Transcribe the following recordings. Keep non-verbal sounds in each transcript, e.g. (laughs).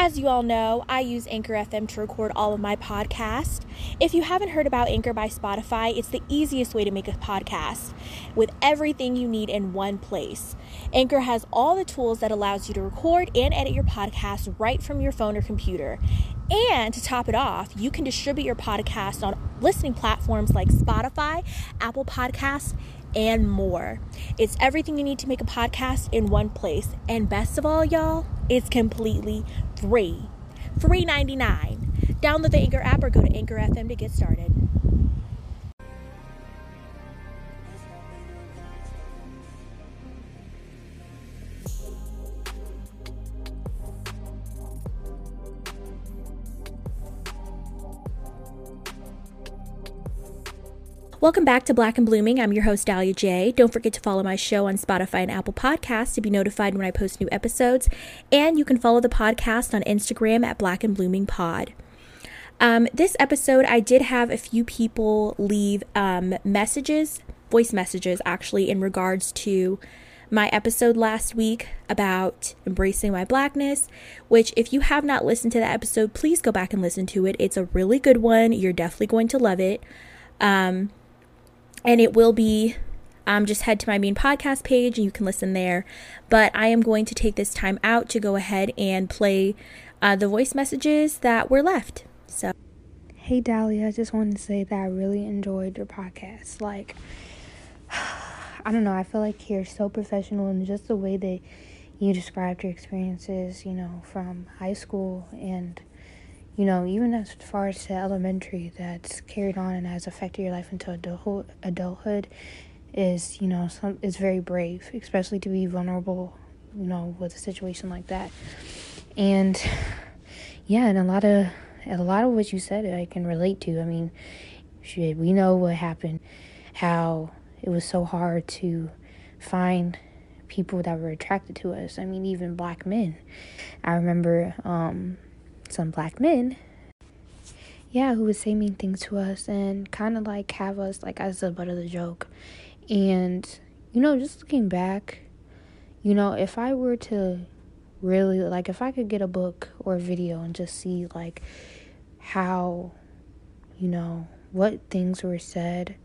As you all know, I use Anchor FM to record all of my podcasts. If you haven't heard about Anchor by Spotify, it's the easiest way to make a podcast with everything you need in one place. Anchor has all the tools that allows you to record and edit your podcast right from your phone or computer. And to top it off, you can distribute your podcast on listening platforms like Spotify, Apple Podcasts, and more. It's everything you need to make a podcast in one place. And best of all, y'all, it's completely free. Free 99. Download the Anchor app or go to Anchor FM to get started. Welcome back to Black and Blooming. I'm your host, Dahlia J. Don't forget to follow my show on Spotify and Apple Podcasts to be notified when I post new episodes. And you can follow the podcast on Instagram at Black and Blooming Pod. Um, this episode, I did have a few people leave um, messages, voice messages actually, in regards to my episode last week about embracing my blackness, which, if you have not listened to that episode, please go back and listen to it. It's a really good one. You're definitely going to love it. Um, and it will be um, just head to my main podcast page and you can listen there. But I am going to take this time out to go ahead and play uh, the voice messages that were left. So, hey Dahlia, I just wanted to say that I really enjoyed your podcast. Like, (sighs) I don't know, I feel like you're so professional and just the way that you described your experiences, you know, from high school and you know, even as far as the elementary that's carried on and has affected your life into adulthood, adulthood is, you know, some is very brave, especially to be vulnerable, you know, with a situation like that. And yeah, and a lot of a lot of what you said I can relate to. I mean, shit, we know what happened, how it was so hard to find people that were attracted to us. I mean, even black men. I remember um some black men. Yeah who would say mean things to us and kind of like have us like as the butt of the joke. And you know just looking back you know if i were to really like if i could get a book or a video and just see like how you know what things were said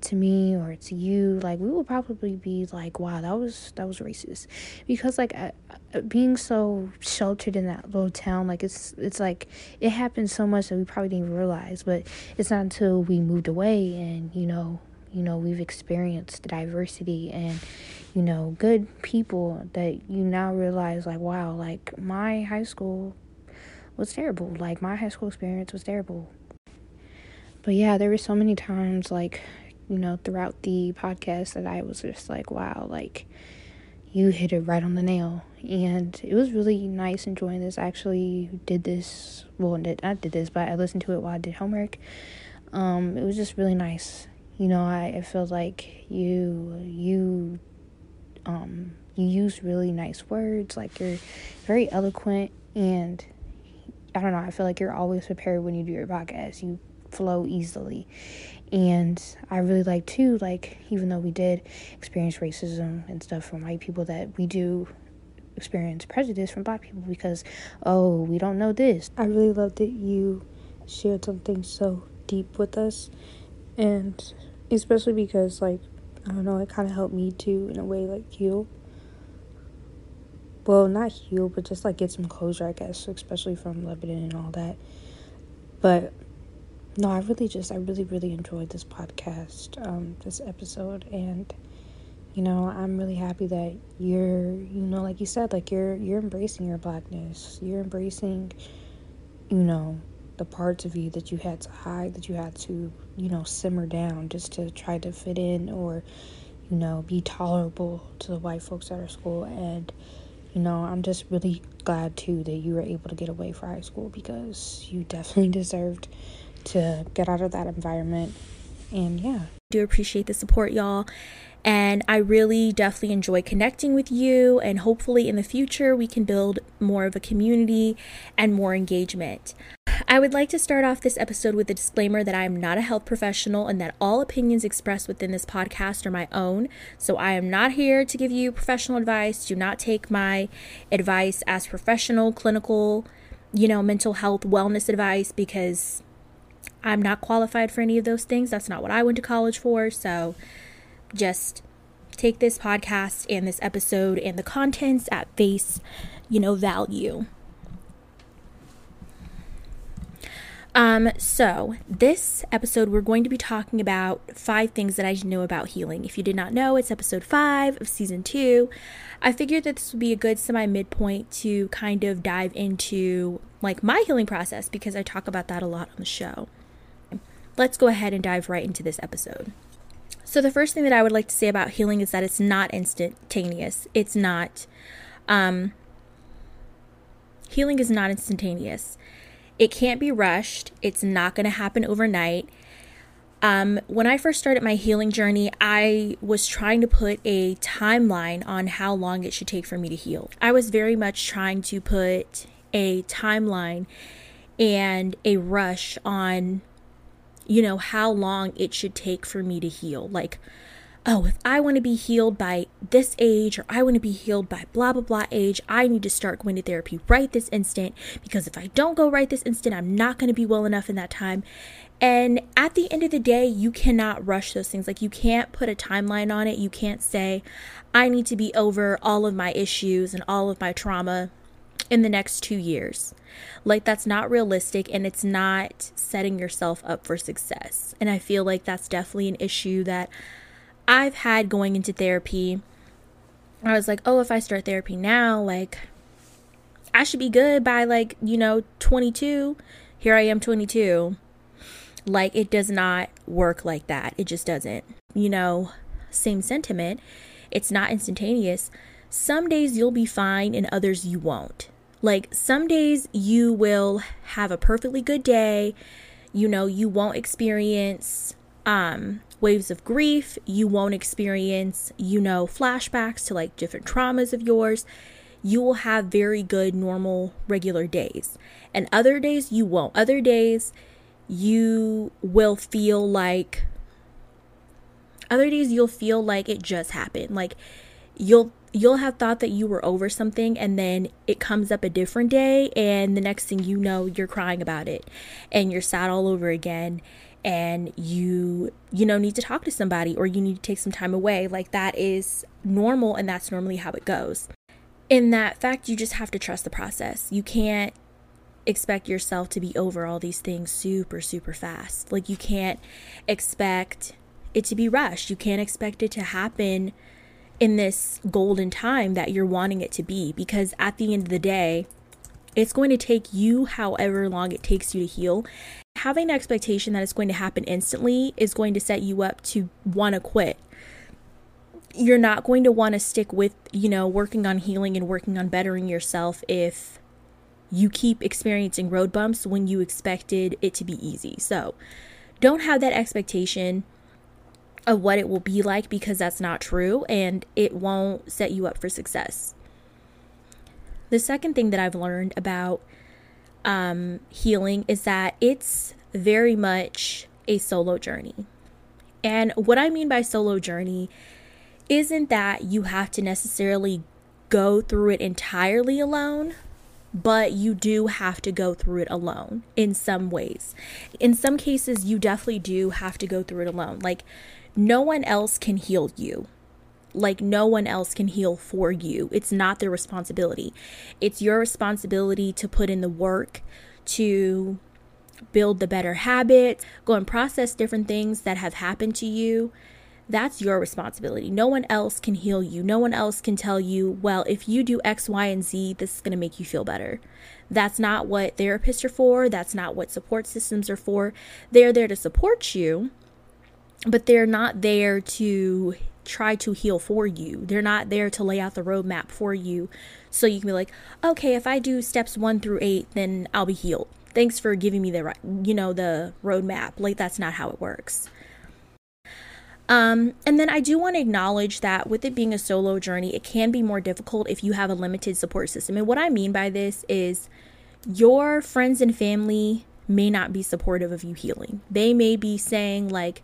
to me or to you like we would probably be like wow that was that was racist. Because like uh, being so sheltered in that little town like it's it's like it happened so much that we probably didn't realize but it's not until we moved away and you know you know we've experienced diversity and you know good people that you now realize like wow like my high school was terrible. Like my high school experience was terrible. But yeah there were so many times like you know, throughout the podcast that I was just like, wow, like you hit it right on the nail. And it was really nice enjoying this. I actually did this, well, I did this, but I listened to it while I did homework. Um, it was just really nice. You know, I, I feel like you, you, um, you use really nice words. Like you're very eloquent and I don't know, I feel like you're always prepared when you do your podcast. You flow easily and I really like too, like, even though we did experience racism and stuff from white people, that we do experience prejudice from black people because, oh, we don't know this. I really love that you shared something so deep with us, and especially because, like, I don't know, it kind of helped me too, in a way, like, heal. Well, not heal, but just like get some closure, I guess, especially from Lebanon and all that. But no, I really just, I really, really enjoyed this podcast, um, this episode, and you know, I'm really happy that you're, you know, like you said, like you're, you're embracing your blackness, you're embracing, you know, the parts of you that you had to hide, that you had to, you know, simmer down just to try to fit in or, you know, be tolerable to the white folks at our school, and you know, I'm just really glad too that you were able to get away for high school because you (laughs) definitely deserved to get out of that environment. And yeah. Do appreciate the support, y'all. And I really definitely enjoy connecting with you. And hopefully, in the future, we can build more of a community and more engagement. I would like to start off this episode with a disclaimer that I am not a health professional and that all opinions expressed within this podcast are my own. So I am not here to give you professional advice. Do not take my advice as professional, clinical you know, mental health, wellness advice because I'm not qualified for any of those things. That's not what I went to college for. So just take this podcast and this episode and the contents at face, you know, value. Um, so this episode we're going to be talking about five things that I know about healing. If you did not know, it's episode five of season two. I figured that this would be a good semi midpoint to kind of dive into like my healing process because I talk about that a lot on the show. Let's go ahead and dive right into this episode. So the first thing that I would like to say about healing is that it's not instantaneous. It's not um healing is not instantaneous. It can't be rushed. It's not going to happen overnight. Um, when I first started my healing journey, I was trying to put a timeline on how long it should take for me to heal. I was very much trying to put a timeline and a rush on, you know, how long it should take for me to heal. Like, oh, if I want to be healed by this age or I want to be healed by blah, blah, blah age, I need to start going to therapy right this instant because if I don't go right this instant, I'm not going to be well enough in that time. And at the end of the day, you cannot rush those things. Like, you can't put a timeline on it. You can't say, I need to be over all of my issues and all of my trauma in the next two years. Like, that's not realistic and it's not setting yourself up for success. And I feel like that's definitely an issue that I've had going into therapy. I was like, oh, if I start therapy now, like, I should be good by like, you know, 22. Here I am, 22 like, it does not work like that. It just doesn't. You know, same sentiment. It's not instantaneous. Some days you'll be fine and others you won't. Like, some days you will have a perfectly good day. You know, you won't experience um, waves of grief. You won't experience, you know, flashbacks to like different traumas of yours. You will have very good, normal, regular days. And other days you won't. Other days you will feel like other days you'll feel like it just happened like you'll you'll have thought that you were over something and then it comes up a different day and the next thing you know you're crying about it and you're sad all over again and you you know need to talk to somebody or you need to take some time away like that is normal and that's normally how it goes in that fact you just have to trust the process you can't expect yourself to be over all these things super, super fast. Like, you can't expect it to be rushed. You can't expect it to happen in this golden time that you're wanting it to be because at the end of the day, it's going to take you however long it takes you to heal. Having the expectation that it's going to happen instantly is going to set you up to want to quit. You're not going to want to stick with, you know, working on healing and working on bettering yourself if you keep experiencing road bumps when you expected it to be easy. So don't have that expectation of what it will be like because that's not true and it won't set you up for success. The second thing that I've learned about um, healing is that it's very much a solo journey. And what I mean by solo journey isn't that you have to necessarily go through it entirely alone but you do have to go through it alone in some ways. In some cases, you definitely do have to go through it alone. Like, no one else can heal you. Like, no one else can heal for you. It's not their responsibility. It's your responsibility to put in the work, to build the better habits, go and process different things that have happened to you that's your responsibility. No one else can heal you. No one else can tell you, well, if you do X, Y, and Z, this is going to make you feel better. That's not what therapists are for. That's not what support systems are for. They're there to support you, but they're not there to try to heal for you. They're not there to lay out the roadmap for you so you can be like, okay, if I do steps one through eight, then I'll be healed. Thanks for giving me the you know, the roadmap. Like, that's not how it works. Um, and then I do want to acknowledge that with it being a solo journey, it can be more difficult if you have a limited support system. And what I mean by this is your friends and family may not be supportive of you healing. They may be saying, like,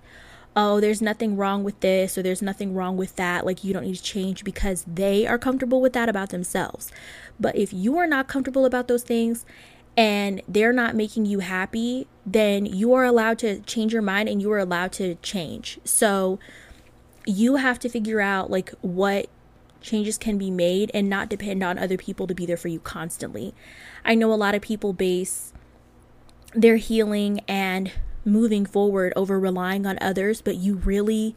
oh, there's nothing wrong with this or there's nothing wrong with that. Like, you don't need to change because they are comfortable with that about themselves. But if you are not comfortable about those things, and they're not making you happy, then you are allowed to change your mind and you are allowed to change. So you have to figure out like what changes can be made and not depend on other people to be there for you constantly. I know a lot of people base their healing and moving forward over relying on others, but you really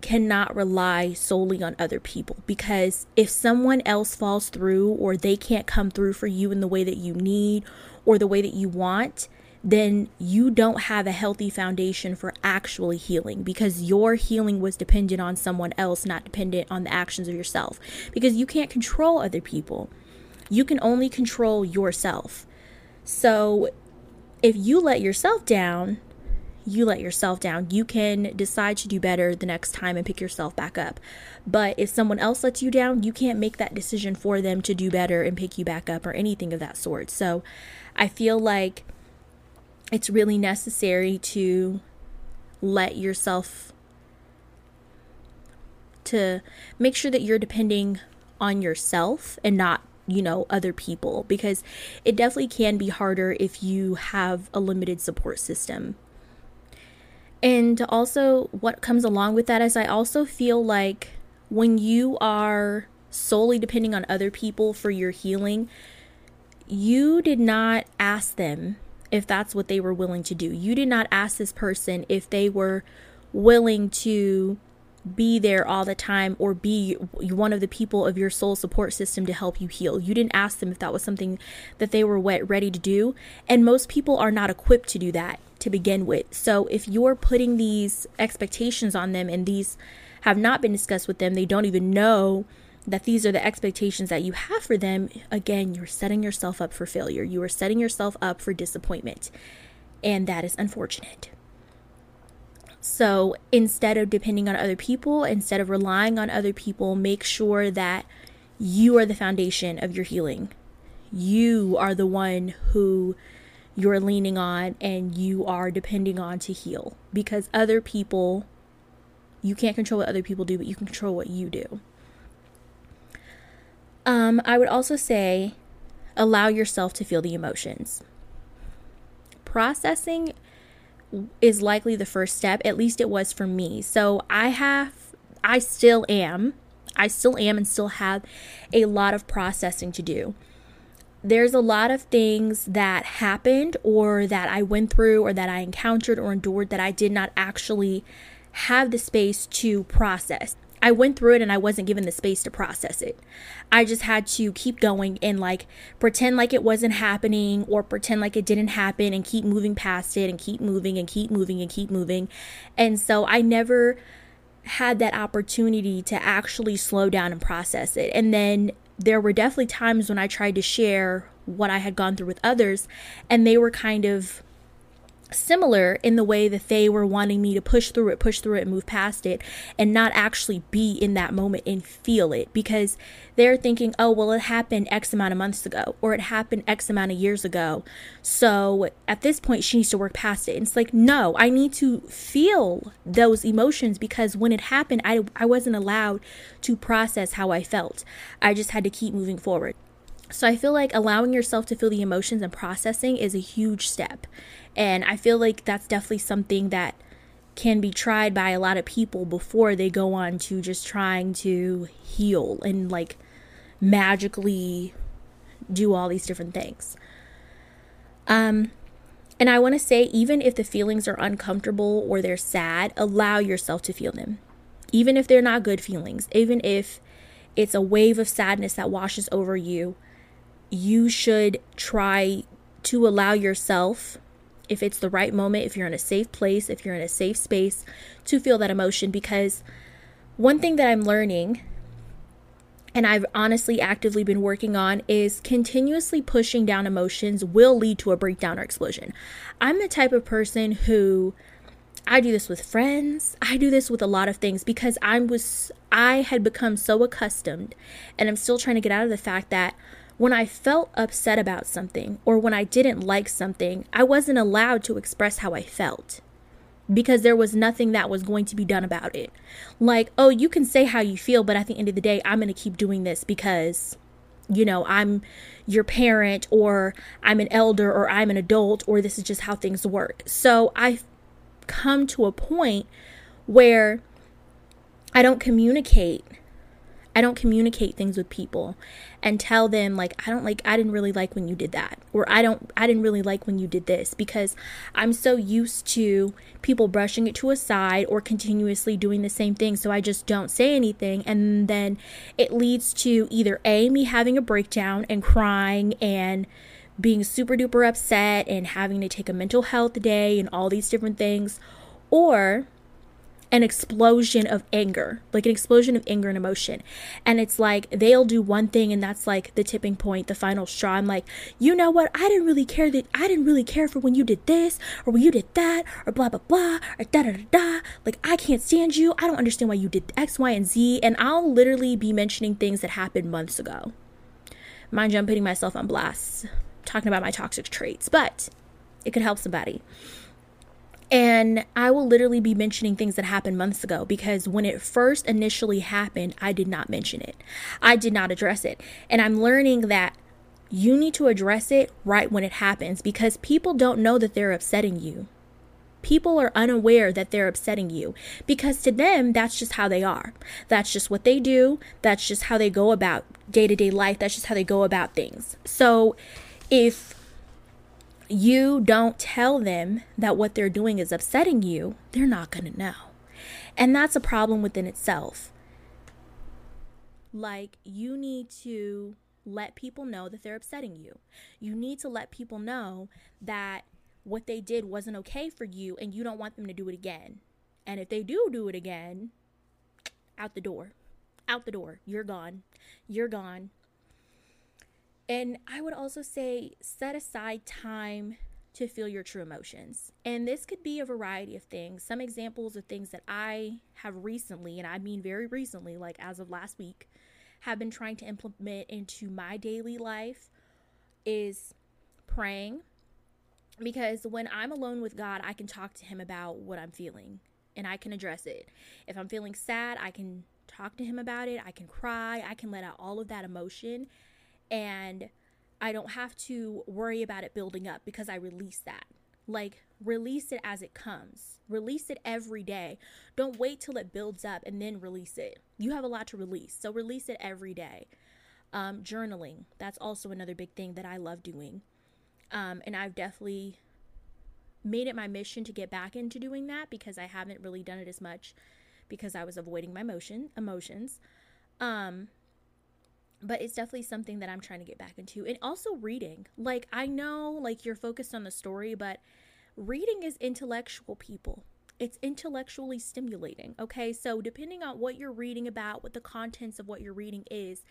cannot rely solely on other people because if someone else falls through or they can't come through for you in the way that you need or the way that you want, then you don't have a healthy foundation for actually healing because your healing was dependent on someone else, not dependent on the actions of yourself. Because you can't control other people, you can only control yourself. So if you let yourself down, you let yourself down. You can decide to do better the next time and pick yourself back up. But if someone else lets you down, you can't make that decision for them to do better and pick you back up or anything of that sort. So I feel like it's really necessary to let yourself to make sure that you're depending on yourself and not you know other people because it definitely can be harder if you have a limited support system and also, what comes along with that is I also feel like when you are solely depending on other people for your healing, you did not ask them if that's what they were willing to do. You did not ask this person if they were willing to be there all the time or be one of the people of your sole support system to help you heal. You didn't ask them if that was something that they were ready to do. And most people are not equipped to do that to begin with. So if you're putting these expectations on them and these have not been discussed with them, they don't even know that these are the expectations that you have for them, again, you're setting yourself up for failure. You are setting yourself up for disappointment. And that is unfortunate. So instead of depending on other people, instead of relying on other people, make sure that you are the foundation of your healing. You are the one who you're leaning on and you are depending on to heal. Because other people you can't control what other people do but you can control what you do. Um, i would also say allow yourself to feel the emotions. Processing is likely the first step. At least it was for me. So i have i still am i still am and still have a lot of processing to do. There's a lot of things that happened or that I went through or that I encountered or endured that I did not actually have the space to process. I went through it and I wasn't given the space to process it. I just had to keep going and like pretend like it wasn't happening or pretend like it didn't happen and keep moving past it and keep moving and keep moving and keep moving. And so I never had that opportunity to actually slow down and process it. And then there were definitely times when I tried to share what I had gone through with others, and they were kind of similar in the way that they were wanting me to push through it, push through it, and move past it, and not actually be in that moment and feel it because they're thinking, oh, well, it happened X amount of months ago, or it happened X amount of years ago. So at this point, she needs to work past it. And it's like, no, I need to feel those emotions because when it happened, I, I wasn't allowed to process how I felt. I just had to keep moving forward. So I feel like allowing yourself to feel the emotions and processing is a huge step. And I feel like that's definitely something that can be tried by a lot of people before they go on to just trying to heal and like magically do all these different things. Um and I want to say even if the feelings are uncomfortable or they're sad, allow yourself to feel them. Even if they're not good feelings, even if it's a wave of sadness that washes over you, you should try to allow yourself if it's the right moment, if you're in a safe place, if you're in a safe space, to feel that emotion. Because one thing that I'm learning, and I've honestly actively been working on, is continuously pushing down emotions will lead to a breakdown or explosion. I'm the type of person who. I do this with friends. I do this with a lot of things because I was I had become so accustomed and I'm still trying to get out of the fact that when I felt upset about something or when I didn't like something, I wasn't allowed to express how I felt because there was nothing that was going to be done about it. Like, oh, you can say how you feel, but at the end of the day, I'm going to keep doing this because you know, I'm your parent or I'm an elder or I'm an adult or this is just how things work. So I've come to a point where I don't communicate I don't communicate things with people and tell them like I don't like I didn't really like when you did that or I don't I didn't really like when you did this because I'm so used to people brushing it to a side or continuously doing the same thing so I just don't say anything and then it leads to either A me having a breakdown and crying and being super duper upset and having to take a mental health day and all these different things or an explosion of anger, like an explosion of anger and emotion. And it's like they'll do one thing and that's like the tipping point, the final straw. I'm like, you know what? I didn't really care that I didn't really care for when you did this or when you did that or blah blah blah or da da da da. Like I can't stand you. I don't understand why you did X, Y, and Z. And I'll literally be mentioning things that happened months ago. Mind you, I'm putting myself on blast, talking about my toxic traits, but it could help somebody. And I will literally be mentioning things that happened months ago because when it first initially happened, I did not mention it. I did not address it. And I'm learning that you need to address it right when it happens because people don't know that they're upsetting you. People are unaware that they're upsetting you because to them, that's just how they are. That's just what they do. That's just how they go about day to day life. That's just how they go about things. So if you don't tell them that what they're doing is upsetting you, they're not going to know. And that's a problem within itself. Like, you need to let people know that they're upsetting you. You need to let people know that what they did wasn't okay for you and you don't want them to do it again. And if they do do it again, out the door. Out the door. You're gone. You're gone. And I would also say set aside time to feel your true emotions. And this could be a variety of things. Some examples of things that I have recently, and I mean very recently, like as of last week, have been trying to implement into my daily life is praying. Because when I'm alone with God, I can talk to Him about what I'm feeling and I can address it. If I'm feeling sad, I can talk to Him about it. I can cry. I can let out all of that emotion and I don't have to worry about it building up because I release that. Like, release it as it comes. Release it every day. Don't wait till it builds up and then release it. You have a lot to release, so release it every day. Um, journaling, that's also another big thing that I love doing. Um, and I've definitely made it my mission to get back into doing that because I haven't really done it as much because I was avoiding my emotion emotions. Um, but it's definitely something that I'm trying to get back into. And also reading. Like, I know, like, you're focused on the story, but reading is intellectual, people. It's intellectually stimulating. Okay. So, depending on what you're reading about, what the contents of what you're reading is,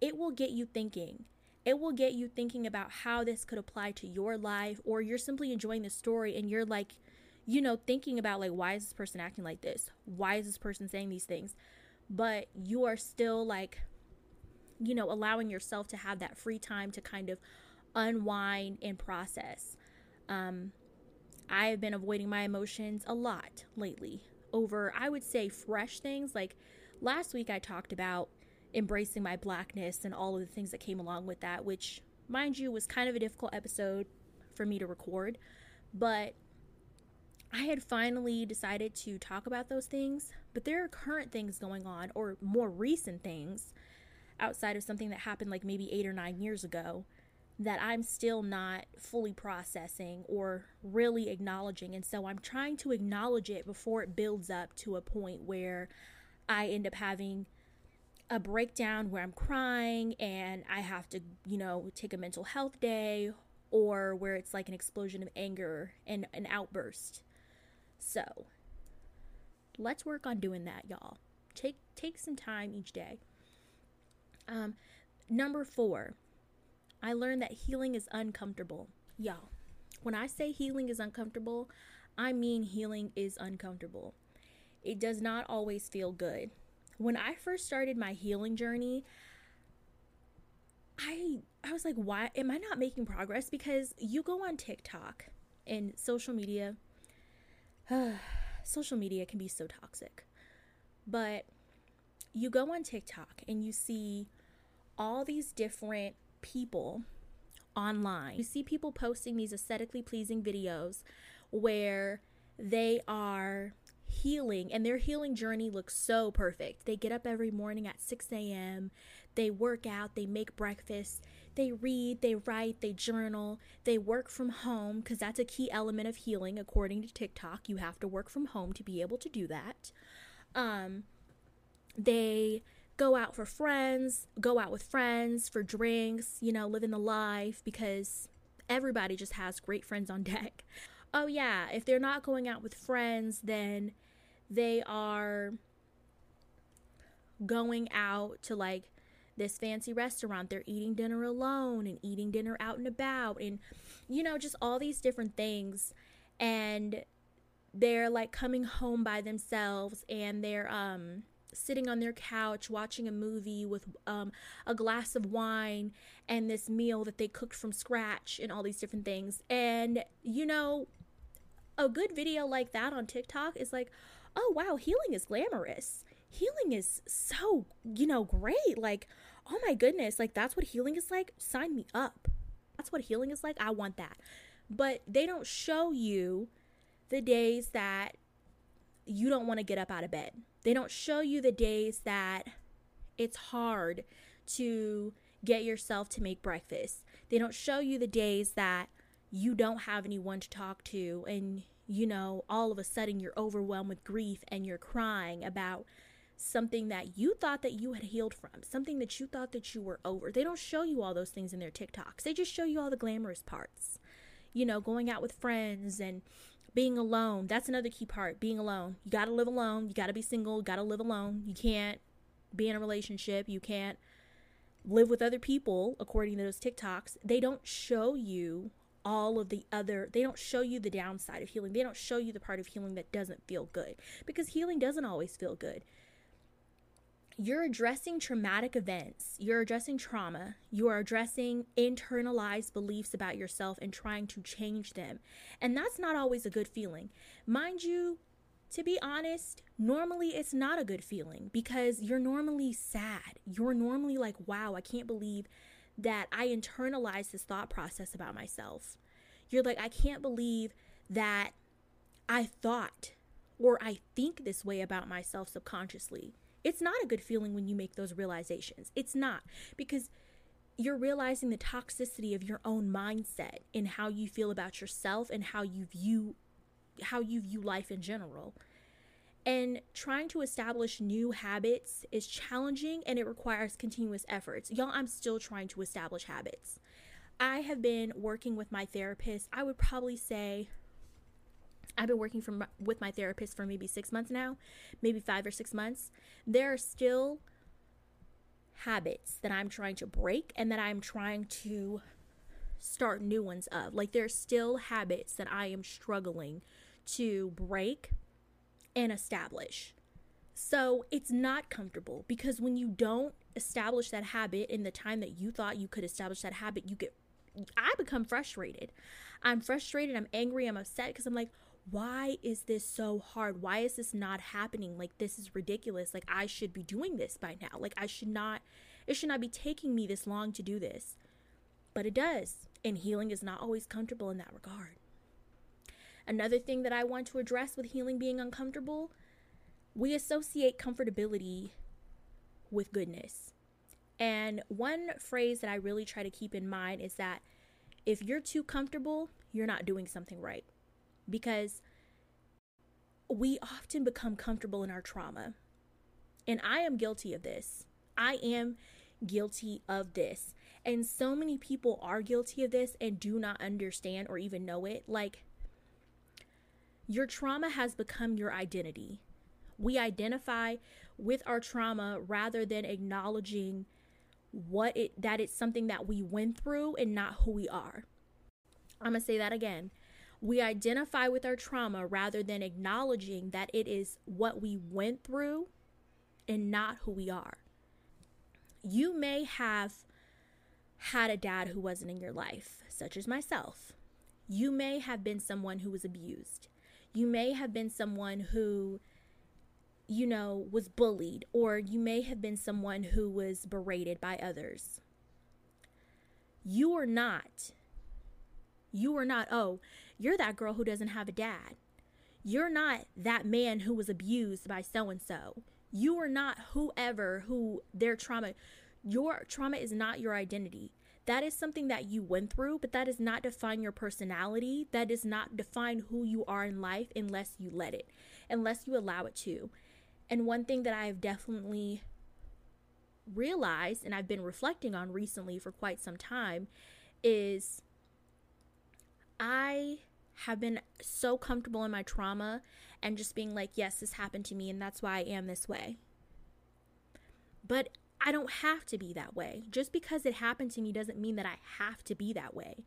it will get you thinking. It will get you thinking about how this could apply to your life, or you're simply enjoying the story and you're like, you know, thinking about, like, why is this person acting like this? Why is this person saying these things? But you are still like you know, allowing yourself to have that free time to kind of unwind and process. Um, I have been avoiding my emotions a lot lately over, I would say, fresh things. Like last week, I talked about embracing my blackness and all of the things that came along with that, which, mind you, was kind of a difficult episode for me to record. But I had finally decided to talk about those things, but there are current things going on, or more recent things, outside of something that happened like maybe eight or nine years ago that I'm still not fully processing or really acknowledging. And so I'm trying to acknowledge it before it builds up to a point where I end up having a breakdown where I'm crying and I have to, you know, take a mental health day or where it's like an explosion of anger and an outburst. So, let's work on doing that, y'all. Take take some time each day. Um, number four, I learned that healing is uncomfortable. Y'all, when I say healing is uncomfortable, I mean healing is uncomfortable. It does not always feel good. When I first started my healing journey, I I was like, why am I not making progress? Because you go on TikTok and social media. Uh, (sighs) social media can be so toxic. But you go on TikTok and you see all these different people online. You see people posting these aesthetically pleasing videos where they are healing and their healing journey looks so perfect. They get up every morning at 6 a.m., they work out, they make breakfast, they read, they write, they journal, they work from home because that's a key element of healing according to TikTok. You have to work from home to be able to do that. Um, they go out for friends, go out with friends for drinks, you know, living the life because everybody just has great friends on deck. (laughs) Oh, yeah, if they're not going out with friends, then they are going out to like this fancy restaurant. They're eating dinner alone and eating dinner out and about, and you know, just all these different things. And they're like coming home by themselves and they're, um, sitting on their couch watching a movie with um, a glass of wine and this meal that they cooked from scratch and all these different things. And, you know, a good video like that on TikTok is like, oh, wow, healing is glamorous. Healing is so, you know, great. Like, oh my goodness, like that's what healing is like. Sign me up. That's what healing is like. I want that. But they don't show you the days that you don't want to get up out of bed. They don't show you the days that it's hard to get yourself to make breakfast. They don't show you the days that you don't have anyone to talk to and you know all of a sudden you're overwhelmed with grief and you're crying about something that you thought that you had healed from, something that you thought that you were over. They don't show you all those things in their TikToks. They just show you all the glamorous parts. You know, going out with friends and being alone. That's another key part. Being alone. You got to live alone. You got to be single. Got to live alone. You can't be in a relationship. You can't live with other people, according to those TikToks. They don't show you all of the other, they don't show you the downside of healing. They don't show you the part of healing that doesn't feel good because healing doesn't always feel good you're addressing traumatic events, you're addressing trauma, you are addressing internalized beliefs about yourself and trying to change them. And that's not always a good feeling. Mind you, to be honest, normally it's not a good feeling because you're normally sad. You're normally like, wow, I can't believe that I internalized this thought process about myself. You're like, I can't believe that I thought or I think this way about myself subconsciously. It's not a good feeling when you make those realizations. It's not because you're realizing the toxicity of your own mindset and how you feel about yourself and how you view how you view life in general. And trying to establish new habits is challenging and it requires continuous efforts. Y'all, I'm still trying to establish habits. I have been working with my therapist, I would probably say I've been working from with my therapist for maybe 6 months now, maybe 5 or 6 months. There are still habits that I'm trying to break and that I'm trying to start new ones of. Like there's still habits that I am struggling to break and establish. So it's not comfortable because when you don't establish that habit in the time that you thought you could establish that habit, you get I become frustrated. I'm frustrated, I'm angry, I'm upset because I'm like, why is this so hard? Why is this not happening? Like this is ridiculous. Like I should be doing this by now. Like I should not it should not be taking me this long to do this. But it does. And healing is not always comfortable in that regard. Another thing that I want to address with healing being uncomfortable, we associate comfortability with goodness. And one phrase that I really try to keep in mind is that if you're too comfortable, you're not doing something right because we often become comfortable in our trauma. And I am guilty of this. I am guilty of this. And so many people are guilty of this and do not understand or even know it. Like, your trauma has become your identity. We identify with our trauma rather than acknowledging what it that it's something that we went through and not who we are. I'm going to say that again. We identify with our trauma rather than acknowledging that it is what we went through and not who we are. You may have had a dad who wasn't in your life, such as myself. You may have been someone who was abused. You may have been someone who you know, was bullied, or you may have been someone who was berated by others. You are not. You are not, oh, you're that girl who doesn't have a dad. You're not that man who was abused by so and so. You are not whoever who their trauma, your trauma is not your identity. That is something that you went through, but that does not define your personality. That does not define who you are in life unless you let it, unless you allow it to. And one thing that I have definitely realized and I've been reflecting on recently for quite some time is I have been so comfortable in my trauma and just being like, yes, this happened to me and that's why I am this way. But I don't have to be that way. Just because it happened to me doesn't mean that I have to be that way.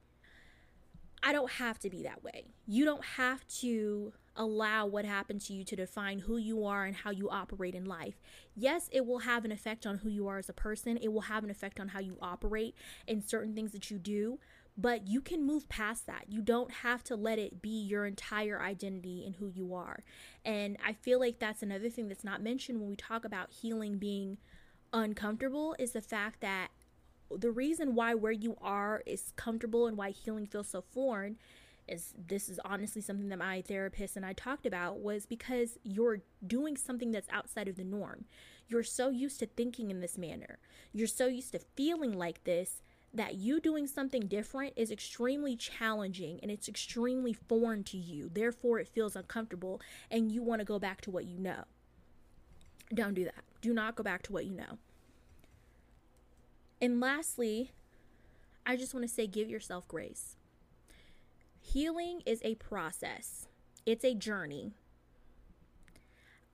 I don't have to be that way. You don't have to allow what happened to you to define who you are and how you operate in life. Yes, it will have an effect on who you are as a person, it will have an effect on how you operate in certain things that you do, but you can move past that. You don't have to let it be your entire identity and who you are. And I feel like that's another thing that's not mentioned when we talk about healing being uncomfortable is the fact that the reason why where you are is comfortable and why healing feels so foreign is this is honestly something that my therapist and I talked about was because you're doing something that's outside of the norm. You're so used to thinking in this manner. You're so used to feeling like this that you doing something different is extremely challenging and it's extremely foreign to you. Therefore, it feels uncomfortable and you want to go back to what you know. Don't do that. Do not go back to what you know. And lastly, I just want to say give yourself grace. Healing is a process, it's a journey.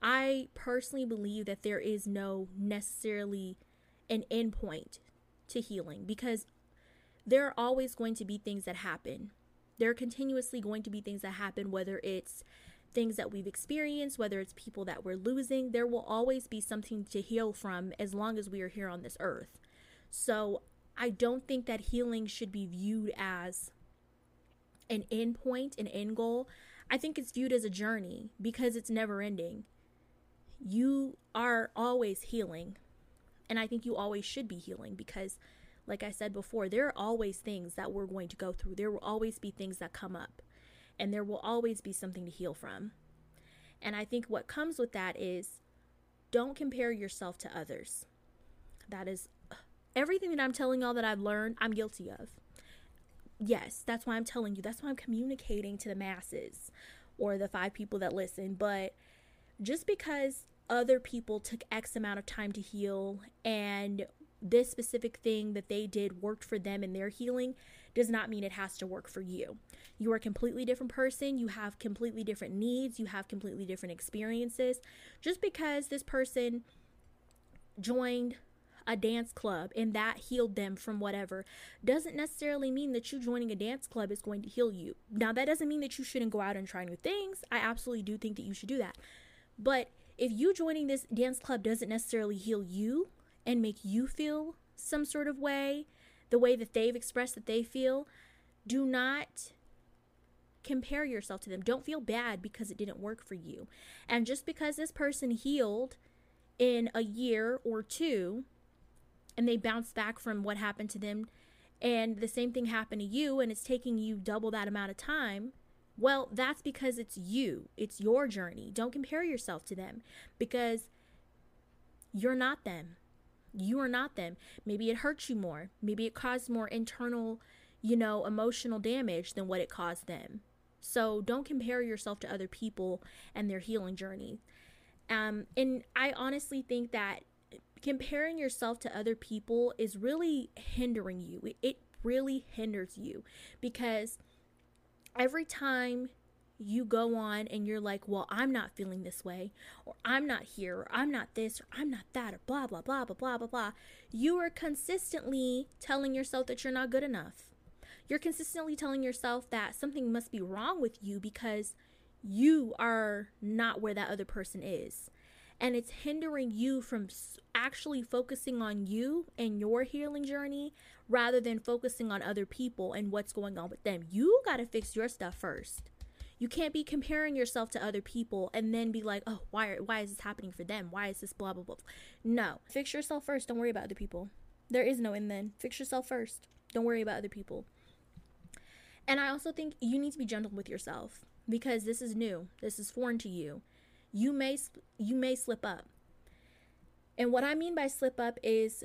I personally believe that there is no necessarily an endpoint to healing because there are always going to be things that happen. There are continuously going to be things that happen, whether it's things that we've experienced, whether it's people that we're losing, there will always be something to heal from as long as we are here on this earth. So I don't think that healing should be viewed as an end point, an end goal. I think it's viewed as a journey because it's never ending. You are always healing. And I think you always should be healing because, like I said before, there are always things that we're going to go through. There will always be things that come up and there will always be something to heal from. And I think what comes with that is don't compare yourself to others. That is uh, everything that I'm telling y'all that I've learned, I'm guilty of. Yes, that's why I'm telling you. That's why I'm communicating to the masses or the five people that listen. But just because other people took X amount of time to heal and this specific thing that they did worked for them in their healing does not mean it has to work for you. You are a completely different person. You have completely different needs. You have completely different experiences. Just because this person joined a dance club and that healed them from whatever doesn't necessarily mean that you joining a dance club is going to heal you. Now, that doesn't mean that you shouldn't go out and try new things. I absolutely do think that you should do that. But if you joining this dance club doesn't necessarily heal you, and make you feel some sort of way, the way that they've expressed that they feel, do not compare yourself to them. Don't feel bad because it didn't work for you. And just because this person healed in a year or two and they bounced back from what happened to them and the same thing happened to you and it's taking you double that amount of time, well, that's because it's you. It's your journey. Don't compare yourself to them because you're not them. You are not them. Maybe it hurt you more. Maybe it caused more internal, you know, emotional damage than what it caused them. So don't compare yourself to other people and their healing journey. Um, and I honestly think that comparing yourself to other people is really hindering you. It really hinders you because every time you go on and you're like, well, I'm not feeling this way, or I'm not here, or I'm not this, or I'm not that, or blah, blah, blah, blah, blah, blah, blah. You are consistently telling yourself that you're not good enough. You're consistently telling yourself that something must be wrong with you because you are not where that other person is. And it's hindering you from actually focusing on you and your healing journey rather than focusing on other people and what's going on with them. You got to fix your stuff first. You can't be comparing yourself to other people and then be like, oh, why, why is this happening for them? Why is this blah, blah, blah? No. Fix yourself first. Don't worry about other people. There is no and then. Fix yourself first. Don't worry about other people. And I also think you need to be gentle with yourself because this is new. This is foreign to you. You may you may slip up. And what I mean by slip up is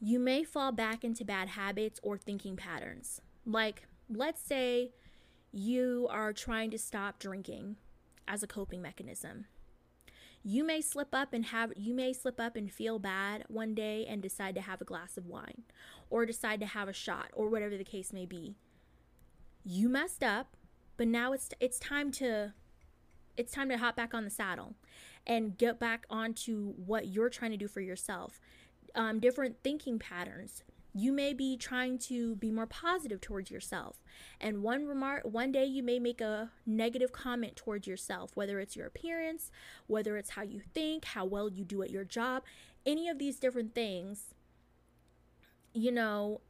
you may fall back into bad habits or thinking patterns. Like let's say you are trying to stop drinking as a coping mechanism. You may slip up and have you may slip up and feel bad one day and decide to have a glass of wine or decide to have a shot or whatever the case may be. You messed up, but now it's it's time to it's time to hop back on the saddle and get back onto what you're trying to do for yourself. Um, different thinking patterns, you may be trying to be more positive towards yourself. And one remark one day you may make a negative comment towards yourself whether it's your appearance whether it's how you think how well you do at your job any of these different things you know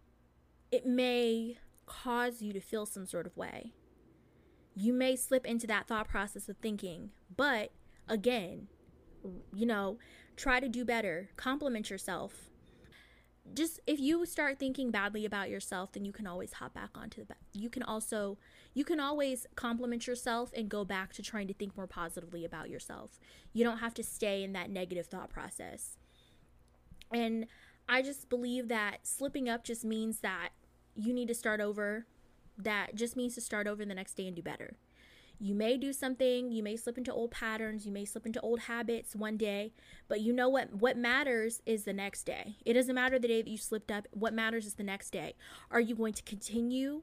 it may cause you to feel some sort of way. You may slip into that thought process of thinking but again you know try to do better compliment yourself. Just if you start thinking badly about yourself then you can always hop back onto the you can also you can always compliment yourself and go back to trying to think more positively about yourself. You don't have to stay in that negative thought process. And i just believe that slipping up just means that you need to start over that just means to start over the next day and do better you may do something, you may slip into old patterns, you may slip into old habits one day, but you know what what matters is the next day. It doesn't matter the day that you slipped up. What matters is the next day. Are you going to continue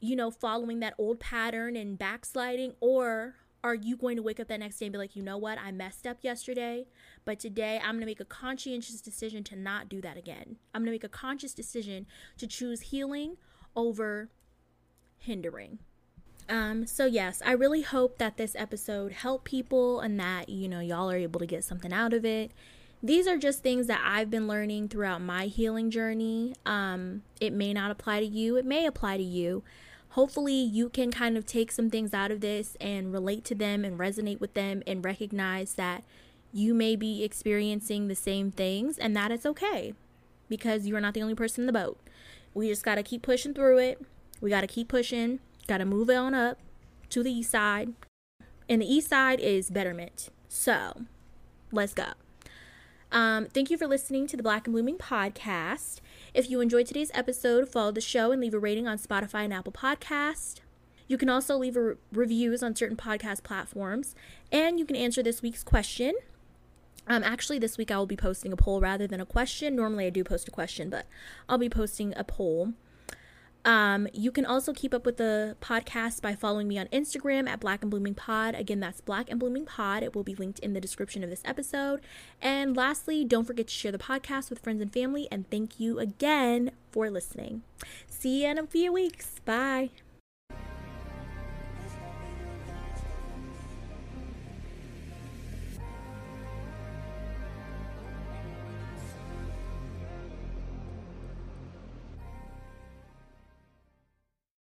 you know, following that old pattern and backsliding or are you going to wake up that next day and be like, you know what, I messed up yesterday, but today I'm going to make a conscientious decision to not do that again. I'm going to make a conscious decision to choose healing over hindering. Um, so yes, I really hope that this episode helped people and that, you know, y'all are able to get something out of it. These are just things that I've been learning throughout my healing journey. Um, it may not apply to you, it may apply to you. Hopefully, you can kind of take some things out of this and relate to them and resonate with them and recognize that you may be experiencing the same things and that it's okay because you're not the only person in the boat. We just got to keep pushing through it. We got to keep pushing Got to move on up to the east side. And the east side is betterment. So let's go. Um, thank you for listening to the Black and Blooming podcast. If you enjoyed today's episode, follow the show and leave a rating on Spotify and Apple Podcast. You can also leave re- reviews on certain podcast platforms, and you can answer this week's question. Um, actually, this week I will be posting a poll rather than a question. Normally, I do post a question, but I'll be posting a poll. Um, you can also keep up with the podcast by following me on Instagram at Black and Blooming Pod. Again, that's Black and Blooming Pod. It will be linked in the description of this episode. And lastly, don't forget to share the podcast with friends and family. And thank you again for listening. See you in a few weeks. Bye.